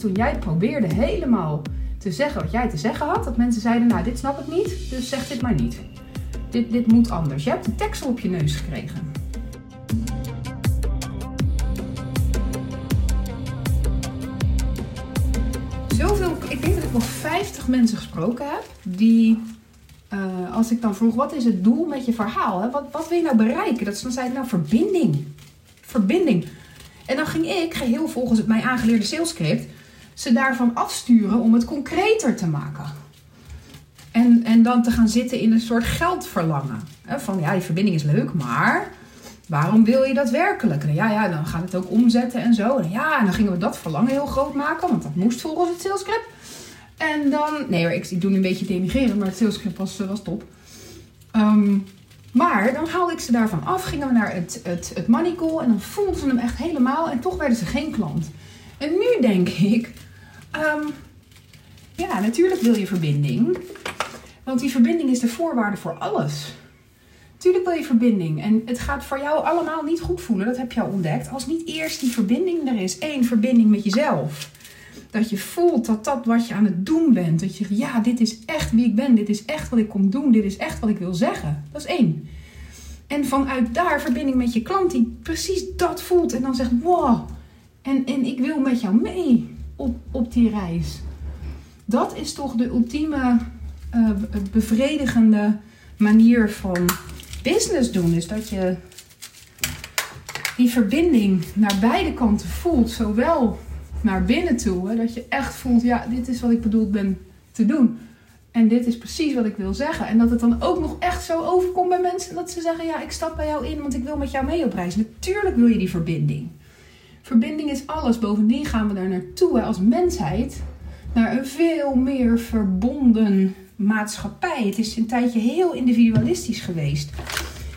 toen jij probeerde helemaal te zeggen wat jij te zeggen had, dat mensen zeiden, nou dit snap ik niet, dus zeg dit maar niet. Dit, dit moet anders. Je hebt de tekst op je neus gekregen. Zoveel, ik denk dat ik wel 50 mensen gesproken heb die uh, als ik dan vroeg, wat is het doel met je verhaal? Hè? Wat, wat wil je nou bereiken? Dat, dan zei ik, nou, verbinding. Verbinding. En dan ging ik, geheel volgens het mij aangeleerde salescript, ze daarvan afsturen om het concreter te maken. En, en dan te gaan zitten in een soort geldverlangen. Van ja, die verbinding is leuk, maar waarom wil je dat werkelijk? Ja, ja, dan gaat het ook omzetten en zo. Ja, en dan gingen we dat verlangen heel groot maken, want dat moest volgens het salescript. En dan, nee ik, doe een beetje denigreren, maar het salescript was, was top. Ehm, maar dan haalde ik ze daarvan af, gingen we naar het, het, het money call en dan voelden ze hem echt helemaal en toch werden ze geen klant. En nu denk ik, um, ja, natuurlijk wil je verbinding. Want die verbinding is de voorwaarde voor alles. Tuurlijk wil je verbinding. En het gaat voor jou allemaal niet goed voelen. Dat heb je al ontdekt. Als niet eerst die verbinding er is. één verbinding met jezelf. Dat je voelt dat dat wat je aan het doen bent. Dat je zegt, ja, dit is echt wie ik ben. Dit is echt wat ik kom doen. Dit is echt wat ik wil zeggen. Dat is één. En vanuit daar verbinding met je klant die precies dat voelt. En dan zegt, wow. En, en ik wil met jou mee op, op die reis. Dat is toch de ultieme uh, bevredigende manier van business doen. Is dat je die verbinding naar beide kanten voelt. Zowel naar binnen toe. Hè, dat je echt voelt, ja, dit is wat ik bedoeld ben te doen. En dit is precies wat ik wil zeggen. En dat het dan ook nog echt zo overkomt bij mensen. Dat ze zeggen, ja, ik stap bij jou in, want ik wil met jou mee op reis. Natuurlijk wil je die verbinding. Verbinding is alles. Bovendien gaan we daar naartoe als mensheid. Naar een veel meer verbonden maatschappij. Het is een tijdje heel individualistisch geweest.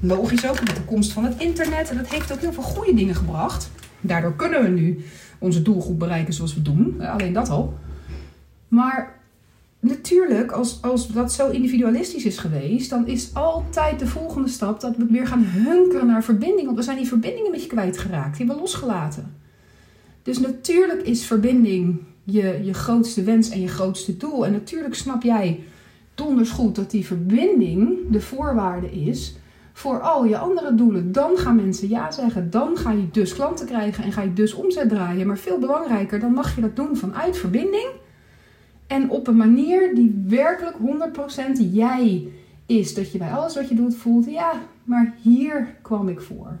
Logisch ook met de komst van het internet. En dat heeft ook heel veel goede dingen gebracht. Daardoor kunnen we nu onze doelgroep bereiken zoals we doen. Alleen dat al. Maar natuurlijk, als, als dat zo individualistisch is geweest, dan is altijd de volgende stap dat we weer gaan hunkeren naar verbinding. Want we zijn die verbindingen met je kwijtgeraakt. Die hebben we losgelaten. Dus natuurlijk is verbinding je, je grootste wens en je grootste doel. En natuurlijk snap jij donders goed dat die verbinding de voorwaarde is voor al je andere doelen. Dan gaan mensen ja zeggen. Dan ga je dus klanten krijgen en ga je dus omzet draaien. Maar veel belangrijker, dan mag je dat doen vanuit verbinding. En op een manier die werkelijk 100% jij is. Dat je bij alles wat je doet voelt, ja, maar hier kwam ik voor.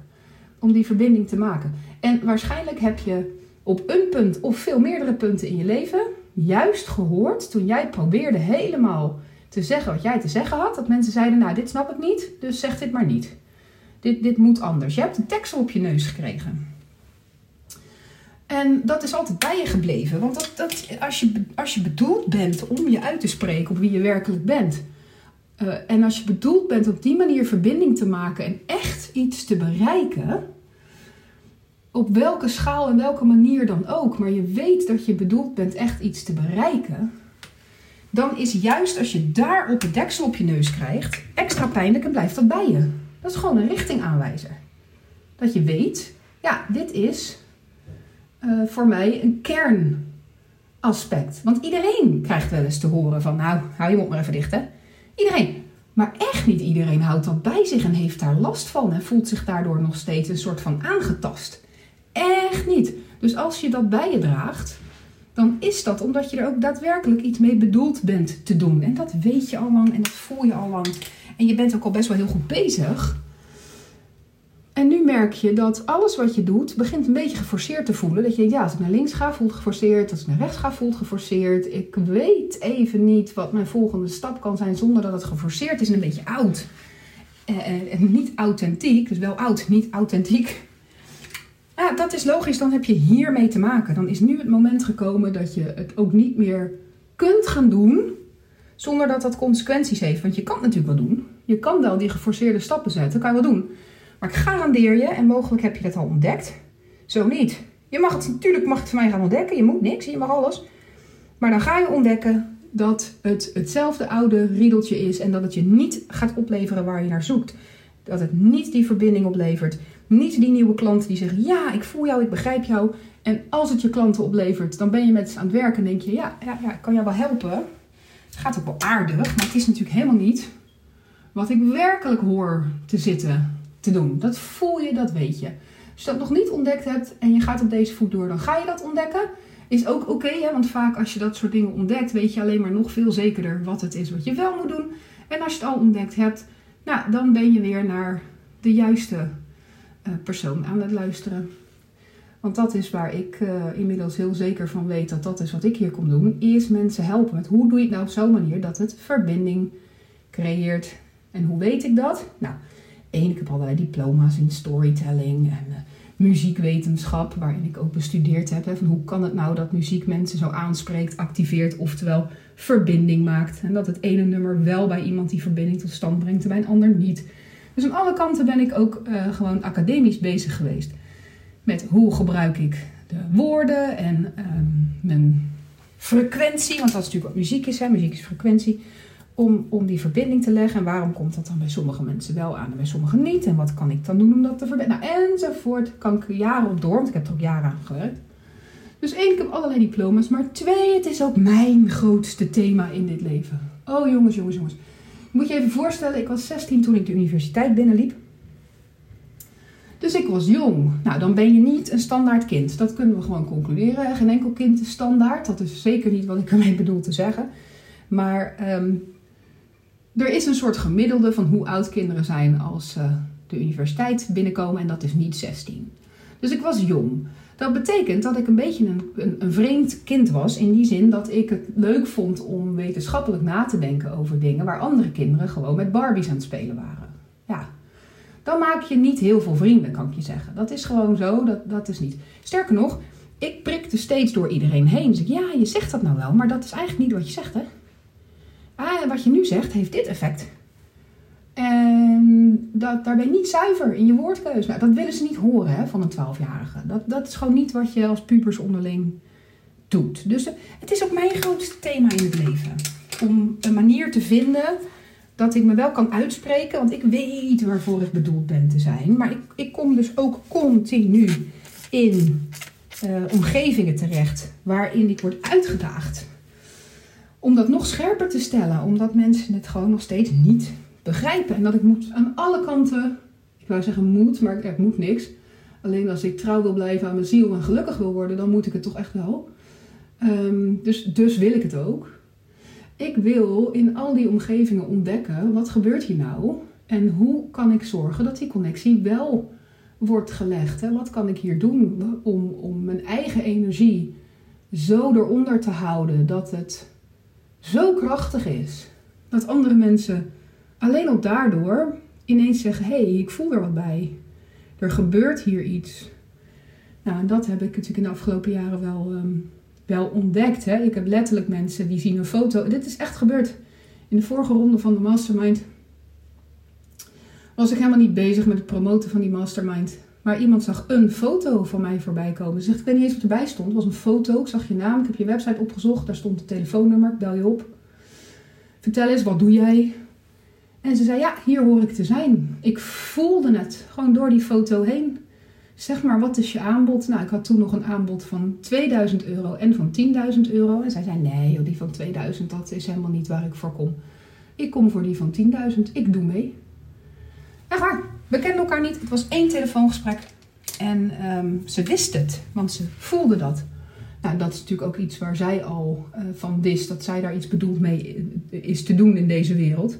Om die verbinding te maken. En waarschijnlijk heb je op een punt of veel meerdere punten in je leven juist gehoord toen jij probeerde helemaal te zeggen wat jij te zeggen had. Dat mensen zeiden, nou dit snap ik niet, dus zeg dit maar niet. Dit, dit moet anders. Je hebt een tekst op je neus gekregen. En dat is altijd bij je gebleven. Want dat, dat, als, je, als je bedoeld bent om je uit te spreken op wie je werkelijk bent. Uh, en als je bedoeld bent op die manier verbinding te maken en echt iets te bereiken. Op welke schaal en welke manier dan ook. Maar je weet dat je bedoeld bent echt iets te bereiken dan is juist als je daar op het deksel op je neus krijgt, extra pijnlijk en blijft dat bij je. Dat is gewoon een richtingaanwijzer. Dat je weet, ja, dit is uh, voor mij een kernaspect. Want iedereen krijgt wel eens te horen van, nou, hou je mond maar even dicht, hè. Iedereen. Maar echt niet iedereen houdt dat bij zich en heeft daar last van en voelt zich daardoor nog steeds een soort van aangetast. Echt niet. Dus als je dat bij je draagt, dan is dat omdat je er ook daadwerkelijk iets mee bedoeld bent te doen. En dat weet je al lang en dat voel je al lang. En je bent ook al best wel heel goed bezig. En nu merk je dat alles wat je doet begint een beetje geforceerd te voelen. Dat je ja, als ik naar links ga, voelt geforceerd. Als ik naar rechts ga, voelt geforceerd. Ik weet even niet wat mijn volgende stap kan zijn zonder dat het geforceerd is en een beetje oud. En, en niet authentiek, dus wel oud, niet authentiek. Ja, dat is logisch. Dan heb je hiermee te maken. Dan is nu het moment gekomen dat je het ook niet meer kunt gaan doen zonder dat dat consequenties heeft. Want je kan het natuurlijk wel doen. Je kan wel die geforceerde stappen zetten. kan je wel doen. Maar ik garandeer je, en mogelijk heb je dat al ontdekt, zo niet. Je mag het natuurlijk mag het van mij gaan ontdekken. Je moet niks, je mag alles. Maar dan ga je ontdekken dat het hetzelfde oude riedeltje is en dat het je niet gaat opleveren waar je naar zoekt. Dat het niet die verbinding oplevert Niet die nieuwe klanten die zeggen: Ja, ik voel jou, ik begrijp jou. En als het je klanten oplevert, dan ben je met ze aan het werken en denk je: Ja, ja, ja ik kan jou wel helpen. Het gaat ook wel aardig, maar het is natuurlijk helemaal niet wat ik werkelijk hoor te zitten te doen. Dat voel je, dat weet je. Als je dat nog niet ontdekt hebt en je gaat op deze voet door, dan ga je dat ontdekken. Is ook oké, want vaak als je dat soort dingen ontdekt, weet je alleen maar nog veel zekerder wat het is wat je wel moet doen. En als je het al ontdekt hebt, nou, dan ben je weer naar de juiste uh, persoon aan het luisteren. Want dat is waar ik uh, inmiddels heel zeker van weet dat dat is wat ik hier kom doen. Is mensen helpen met hoe doe je het nou op zo'n manier dat het verbinding creëert. En hoe weet ik dat? Nou, één, ik heb allerlei diploma's in storytelling en uh, muziekwetenschap, waarin ik ook bestudeerd heb. Van hoe kan het nou dat muziek mensen zo aanspreekt, activeert, oftewel verbinding maakt. En dat het ene nummer wel bij iemand die verbinding tot stand brengt en bij een ander niet. Dus aan alle kanten ben ik ook uh, gewoon academisch bezig geweest. Met hoe gebruik ik de woorden en um, mijn frequentie, want dat is natuurlijk wat muziek is, hè? muziek is frequentie. Om, om die verbinding te leggen. En waarom komt dat dan bij sommige mensen wel aan en bij sommigen niet? En wat kan ik dan doen om dat te verbinden? Nou, enzovoort. Kan ik jaren op door, want ik heb er ook jaren aan gewerkt. Dus één, ik heb allerlei diploma's. Maar twee, het is ook mijn grootste thema in dit leven. Oh jongens, jongens, jongens. Moet je even voorstellen, ik was 16 toen ik de universiteit binnenliep. Dus ik was jong. Nou, dan ben je niet een standaard kind. Dat kunnen we gewoon concluderen. Geen enkel kind is standaard. Dat is zeker niet wat ik ermee bedoel te zeggen. Maar um, er is een soort gemiddelde van hoe oud kinderen zijn als uh, de universiteit binnenkomen. En dat is niet 16. Dus ik was jong. Dat betekent dat ik een beetje een, een, vreemd kind was. In die zin dat ik het leuk vond om wetenschappelijk na te denken over dingen waar andere kinderen gewoon met Barbies aan het spelen waren. Ja, dan maak je niet heel veel vrienden, kan ik je zeggen. Dat is gewoon zo, dat, dat is niet. Sterker nog, ik prikte steeds door iedereen heen. Dus ik, ja, je zegt dat nou wel, maar dat is eigenlijk niet wat je zegt, hè? Ah, wat je nu zegt heeft dit effect. En dat, daar ben je niet zuiver in je woordkeuze. Nou, dat willen ze niet horen hè, van een twaalfjarige. Dat, dat is gewoon niet wat je als pubers onderling doet. Dus eh, het is ook mijn grootste thema in het leven. Om een manier te vinden dat ik me wel kan uitspreken. Want ik weet waarvoor ik bedoeld ben te zijn. Maar ik, ik kom dus ook continu in uh, omgevingen terecht waarin ik word uitgedaagd. Om dat nog scherper te stellen. Omdat mensen het gewoon nog steeds niet begrijpen. En dat ik moet aan alle kanten, ik wou zeggen moet, maar er moet niks. Alleen als ik trouw wil blijven aan mijn ziel en gelukkig wil worden, dan moet ik het toch echt wel. Um, dus, dus wil ik het ook. Ik wil in al die omgevingen ontdekken, wat gebeurt hier nou? En hoe kan ik zorgen dat die connectie wel wordt gelegd? Hè? Wat kan ik hier doen om, om mijn eigen energie zo eronder te houden dat het zo krachtig is dat andere mensen alleen al daardoor ineens zeggen: hé, hey, ik voel er wat bij. Er gebeurt hier iets. Nou, en dat heb ik natuurlijk in de afgelopen jaren wel, um, wel ontdekt. Hè. Ik heb letterlijk mensen die zien een foto. Dit is echt gebeurd. In de vorige ronde van de mastermind was ik helemaal niet bezig met het promoten van die mastermind. Maar iemand zag een foto van mij voorbij komen. Ze zegt, ik weet niet eens wat erbij stond. Het was een foto. Ik zag je naam. Ik heb je website opgezocht. Daar stond het telefoonnummer. Ik bel je op. Vertel eens, wat doe jij? En ze zei, ja, hier hoor ik te zijn. Ik voelde het gewoon door die foto heen. Zeg maar, wat is je aanbod? Nou, ik had toen nog een aanbod van 2000 euro en van 10.000 euro. En zij zei, nee, joh, die van 2000, dat is helemaal niet waar ik voor kom. Ik kom voor die van 10.000. Ik doe mee. Echt waar. We kenden elkaar niet. Het was één telefoongesprek. En um, ze wist het, want ze voelde dat. Nou, dat is natuurlijk ook iets waar zij al uh, van wist. Dat zij daar iets bedoeld mee is te doen in deze wereld.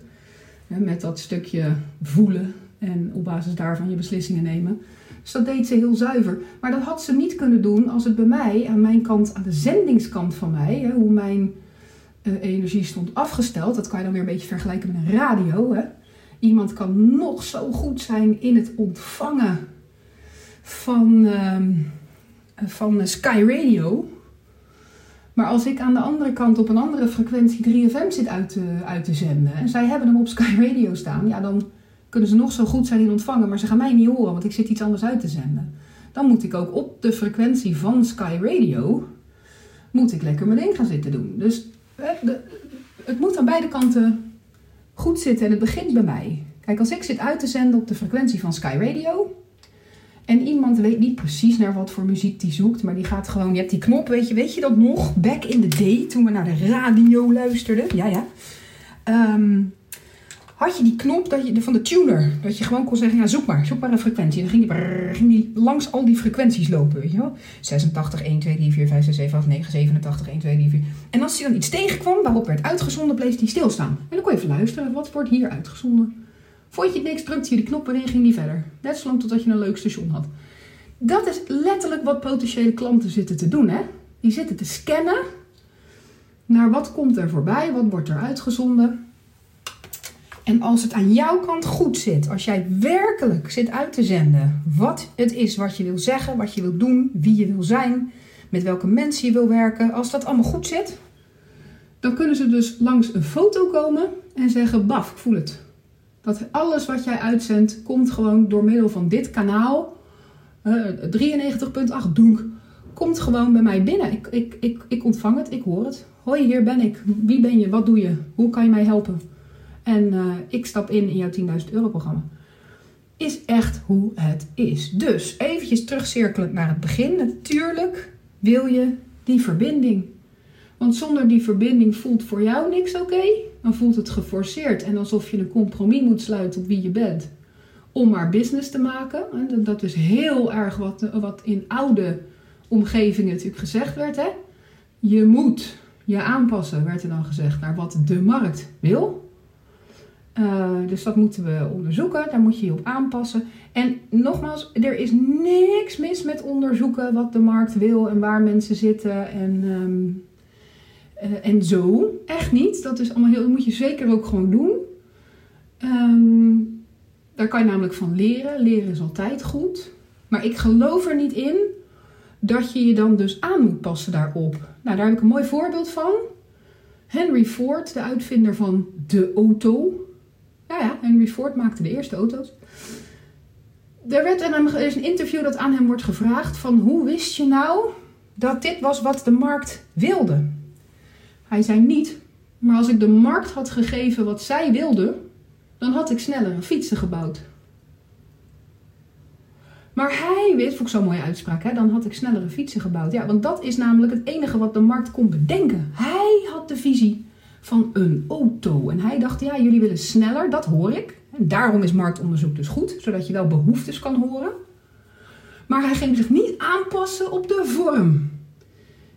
Met dat stukje voelen en op basis daarvan je beslissingen nemen. Dus dat deed ze heel zuiver. Maar dat had ze niet kunnen doen als het bij mij, aan mijn kant, aan de zendingskant van mij, hè, hoe mijn uh, energie stond afgesteld. Dat kan je dan weer een beetje vergelijken met een radio. Hè. Iemand kan nog zo goed zijn in het ontvangen van, uh, van Sky Radio. Maar als ik aan de andere kant op een andere frequentie 3FM zit uit te, uit te zenden en zij hebben hem op Sky Radio staan, ja, dan kunnen ze nog zo goed zijn in ontvangen, maar ze gaan mij niet horen, want ik zit iets anders uit te zenden. Dan moet ik ook op de frequentie van Sky Radio, moet ik lekker mijn ding gaan zitten doen. Dus het moet aan beide kanten goed zitten en het begint bij mij. Kijk, als ik zit uit te zenden op de frequentie van Sky Radio, En iemand weet niet precies naar wat voor muziek die zoekt, maar die gaat gewoon, je hebt die knop, weet je, weet je dat nog? Back in the day, toen we naar de radio luisterden. Ja, ja. Ehm, had je die knop dat je, van de tuner. Dat je gewoon kon zeggen, ja, zoek maar, zoek maar een frequentie. En dan ging die, langs al die frequenties lopen, weet je wel. 86, 1, 2, 3, 4, 5, 6, 7, 8, 9, 87, 1, 2, 3, 4. En als hij dan iets tegenkwam waarop werd uitgezonden, bleef die stilstaan. En dan kon je even luisteren, wat wordt hier uitgezonden? Vond je het niks, drukte je de knop erin, ging die verder. Net zolang totdat je een leuk station had. Dat is letterlijk wat potentiële klanten zitten te doen, hè. Die zitten te scannen naar wat komt er voorbij, wat wordt er uitgezonden. En als het aan jouw kant goed zit, als jij werkelijk zit uit te zenden wat het is wat je wil zeggen, wat je wil doen, wie je wil zijn, met welke mensen je wil werken, als dat allemaal goed zit, dan kunnen ze dus langs een foto komen en zeggen: Baf, ik voel het. Dat alles wat jij uitzendt komt gewoon door middel van dit kanaal, uh, 93.8 Doenk, komt gewoon bij mij binnen. Ik, ik, ik, ik ontvang het, ik hoor het. Hoi, hier ben ik. Wie ben je? Wat doe je? Hoe kan je mij helpen? En uh, ik stap in in jouw 10.000 euro programma. Is echt hoe het is. Dus eventjes terugcirkelend naar het begin. Natuurlijk wil je die verbinding. Want zonder die verbinding voelt voor jou niks oké. Dan voelt het geforceerd en alsof je een compromis moet sluiten op wie je bent. Om maar business te maken. En dat is heel erg wat, wat in oude omgevingen natuurlijk gezegd werd. Hè? Je moet je aanpassen, werd er dan gezegd, naar wat de markt wil. Uh, dus dat moeten we onderzoeken, daar moet je je op aanpassen. En nogmaals, er is niks mis met onderzoeken wat de markt wil en waar mensen zitten en, um, uh, en zo. Echt niet. Dat is allemaal heel, dat moet je zeker ook gewoon doen. Um, daar kan je namelijk van leren. Leren is altijd goed. Maar ik geloof er niet in dat je je dan dus aan moet passen daarop. Nou, daar heb ik een mooi voorbeeld van. Henry Ford, de uitvinder van de auto. Ja, ja, Henry Ford maakte de eerste auto's. Er, werd, er is een interview dat aan hem wordt gevraagd van hoe wist je nou dat dit was wat de markt wilde? Hij zei niet, maar als ik de markt had gegeven wat zij wilde, dan had ik sneller een fietsen gebouwd. Maar hij wist, vond ik zo'n mooie uitspraak, hè, dan had ik snellere fietsen gebouwd. Ja, want dat is namelijk het enige wat de markt kon bedenken. Hij had de visie van een auto. En hij dacht, ja, jullie willen sneller, dat hoor ik. En daarom is marktonderzoek dus goed, zodat je wel behoeftes kan horen. Maar hij ging zich niet aanpassen op de vorm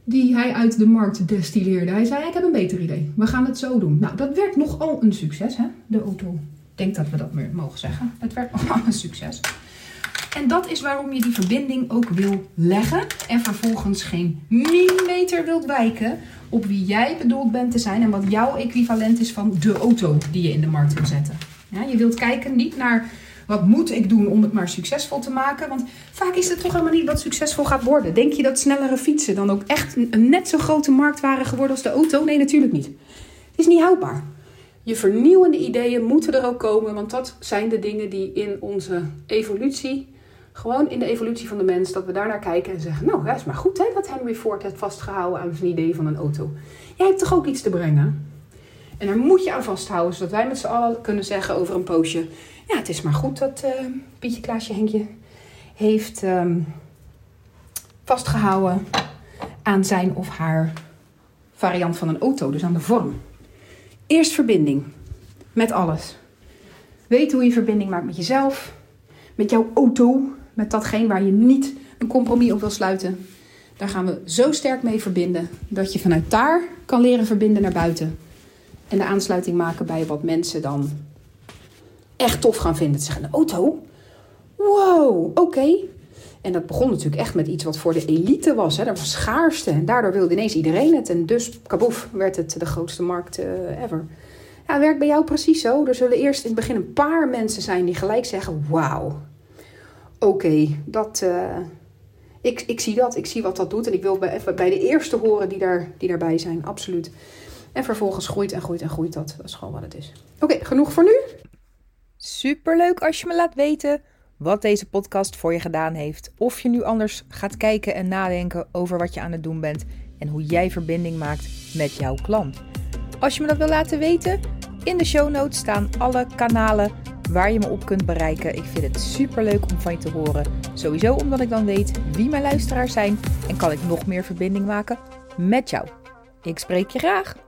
die hij uit de markt destilleerde. Hij zei, ik heb een beter idee, we gaan het zo doen. Nou, dat werd nogal een succes, hè, de auto. Ik denk dat we dat meer mogen zeggen. Het werd nogal een succes. En dat is waarom je die verbinding ook wil leggen en vervolgens geen millimeter wilt wijken op wie jij bedoeld bent te zijn en wat jouw equivalent is van de auto die je in de markt wil zetten. Ja, je wilt kijken niet naar wat moet ik doen om het maar succesvol te maken, want vaak is het toch helemaal niet wat succesvol gaat worden. Denk je dat snellere fietsen dan ook echt een net zo grote markt waren geworden als de auto? Nee, natuurlijk niet. Het is niet houdbaar. Je vernieuwende ideeën moeten er ook komen, want dat zijn de dingen die in onze evolutie gewoon in de evolutie van de mens, dat we daarnaar kijken en zeggen: Nou, dat is maar goed hè, dat Henry Ford heeft vastgehouden aan zijn idee van een auto. Jij hebt toch ook iets te brengen? En daar moet je aan vasthouden, zodat wij met z'n allen kunnen zeggen over een poosje: Ja, het is maar goed dat uh, Pietje, Klaasje, Henkje heeft um, vastgehouden aan zijn of haar variant van een auto, dus aan de vorm. Eerst verbinding met alles. Weet hoe je verbinding maakt met jezelf, met jouw auto, met datgene waar je niet een compromis op wil sluiten. Daar gaan we zo sterk mee verbinden dat je vanuit daar kan leren verbinden naar buiten. En de aansluiting maken bij wat mensen dan echt tof gaan vinden. Ze zeggen, een auto? Wow, oké. En dat begon natuurlijk echt met iets wat voor de elite was. Hè. Dat was schaarste. En daardoor wilde ineens iedereen het. En dus, kaboef, werd het de grootste markt uh, ever. Ja, werkt bij jou precies zo. Er zullen eerst in het begin een paar mensen zijn die gelijk zeggen: Wauw, oké, dat. Uh, ik, ik zie dat, ik zie wat dat doet. En ik wil bij, bij de eerste horen die, daar, die daarbij zijn, absoluut. En vervolgens groeit en groeit en groeit dat. Dat is gewoon wat het is. Oké, genoeg voor nu. Superleuk als je me laat weten wat deze podcast voor je gedaan heeft. Of je nu anders gaat kijken en nadenken over wat je aan het doen bent en hoe jij verbinding maakt met jouw klant. Als je me dat wil laten weten, in de show notes staan alle kanalen waar je me op kunt bereiken. Ik vind het super leuk om van je te horen. Sowieso omdat ik dan weet wie mijn luisteraars zijn en kan ik nog meer verbinding maken met jou. Ik spreek je graag.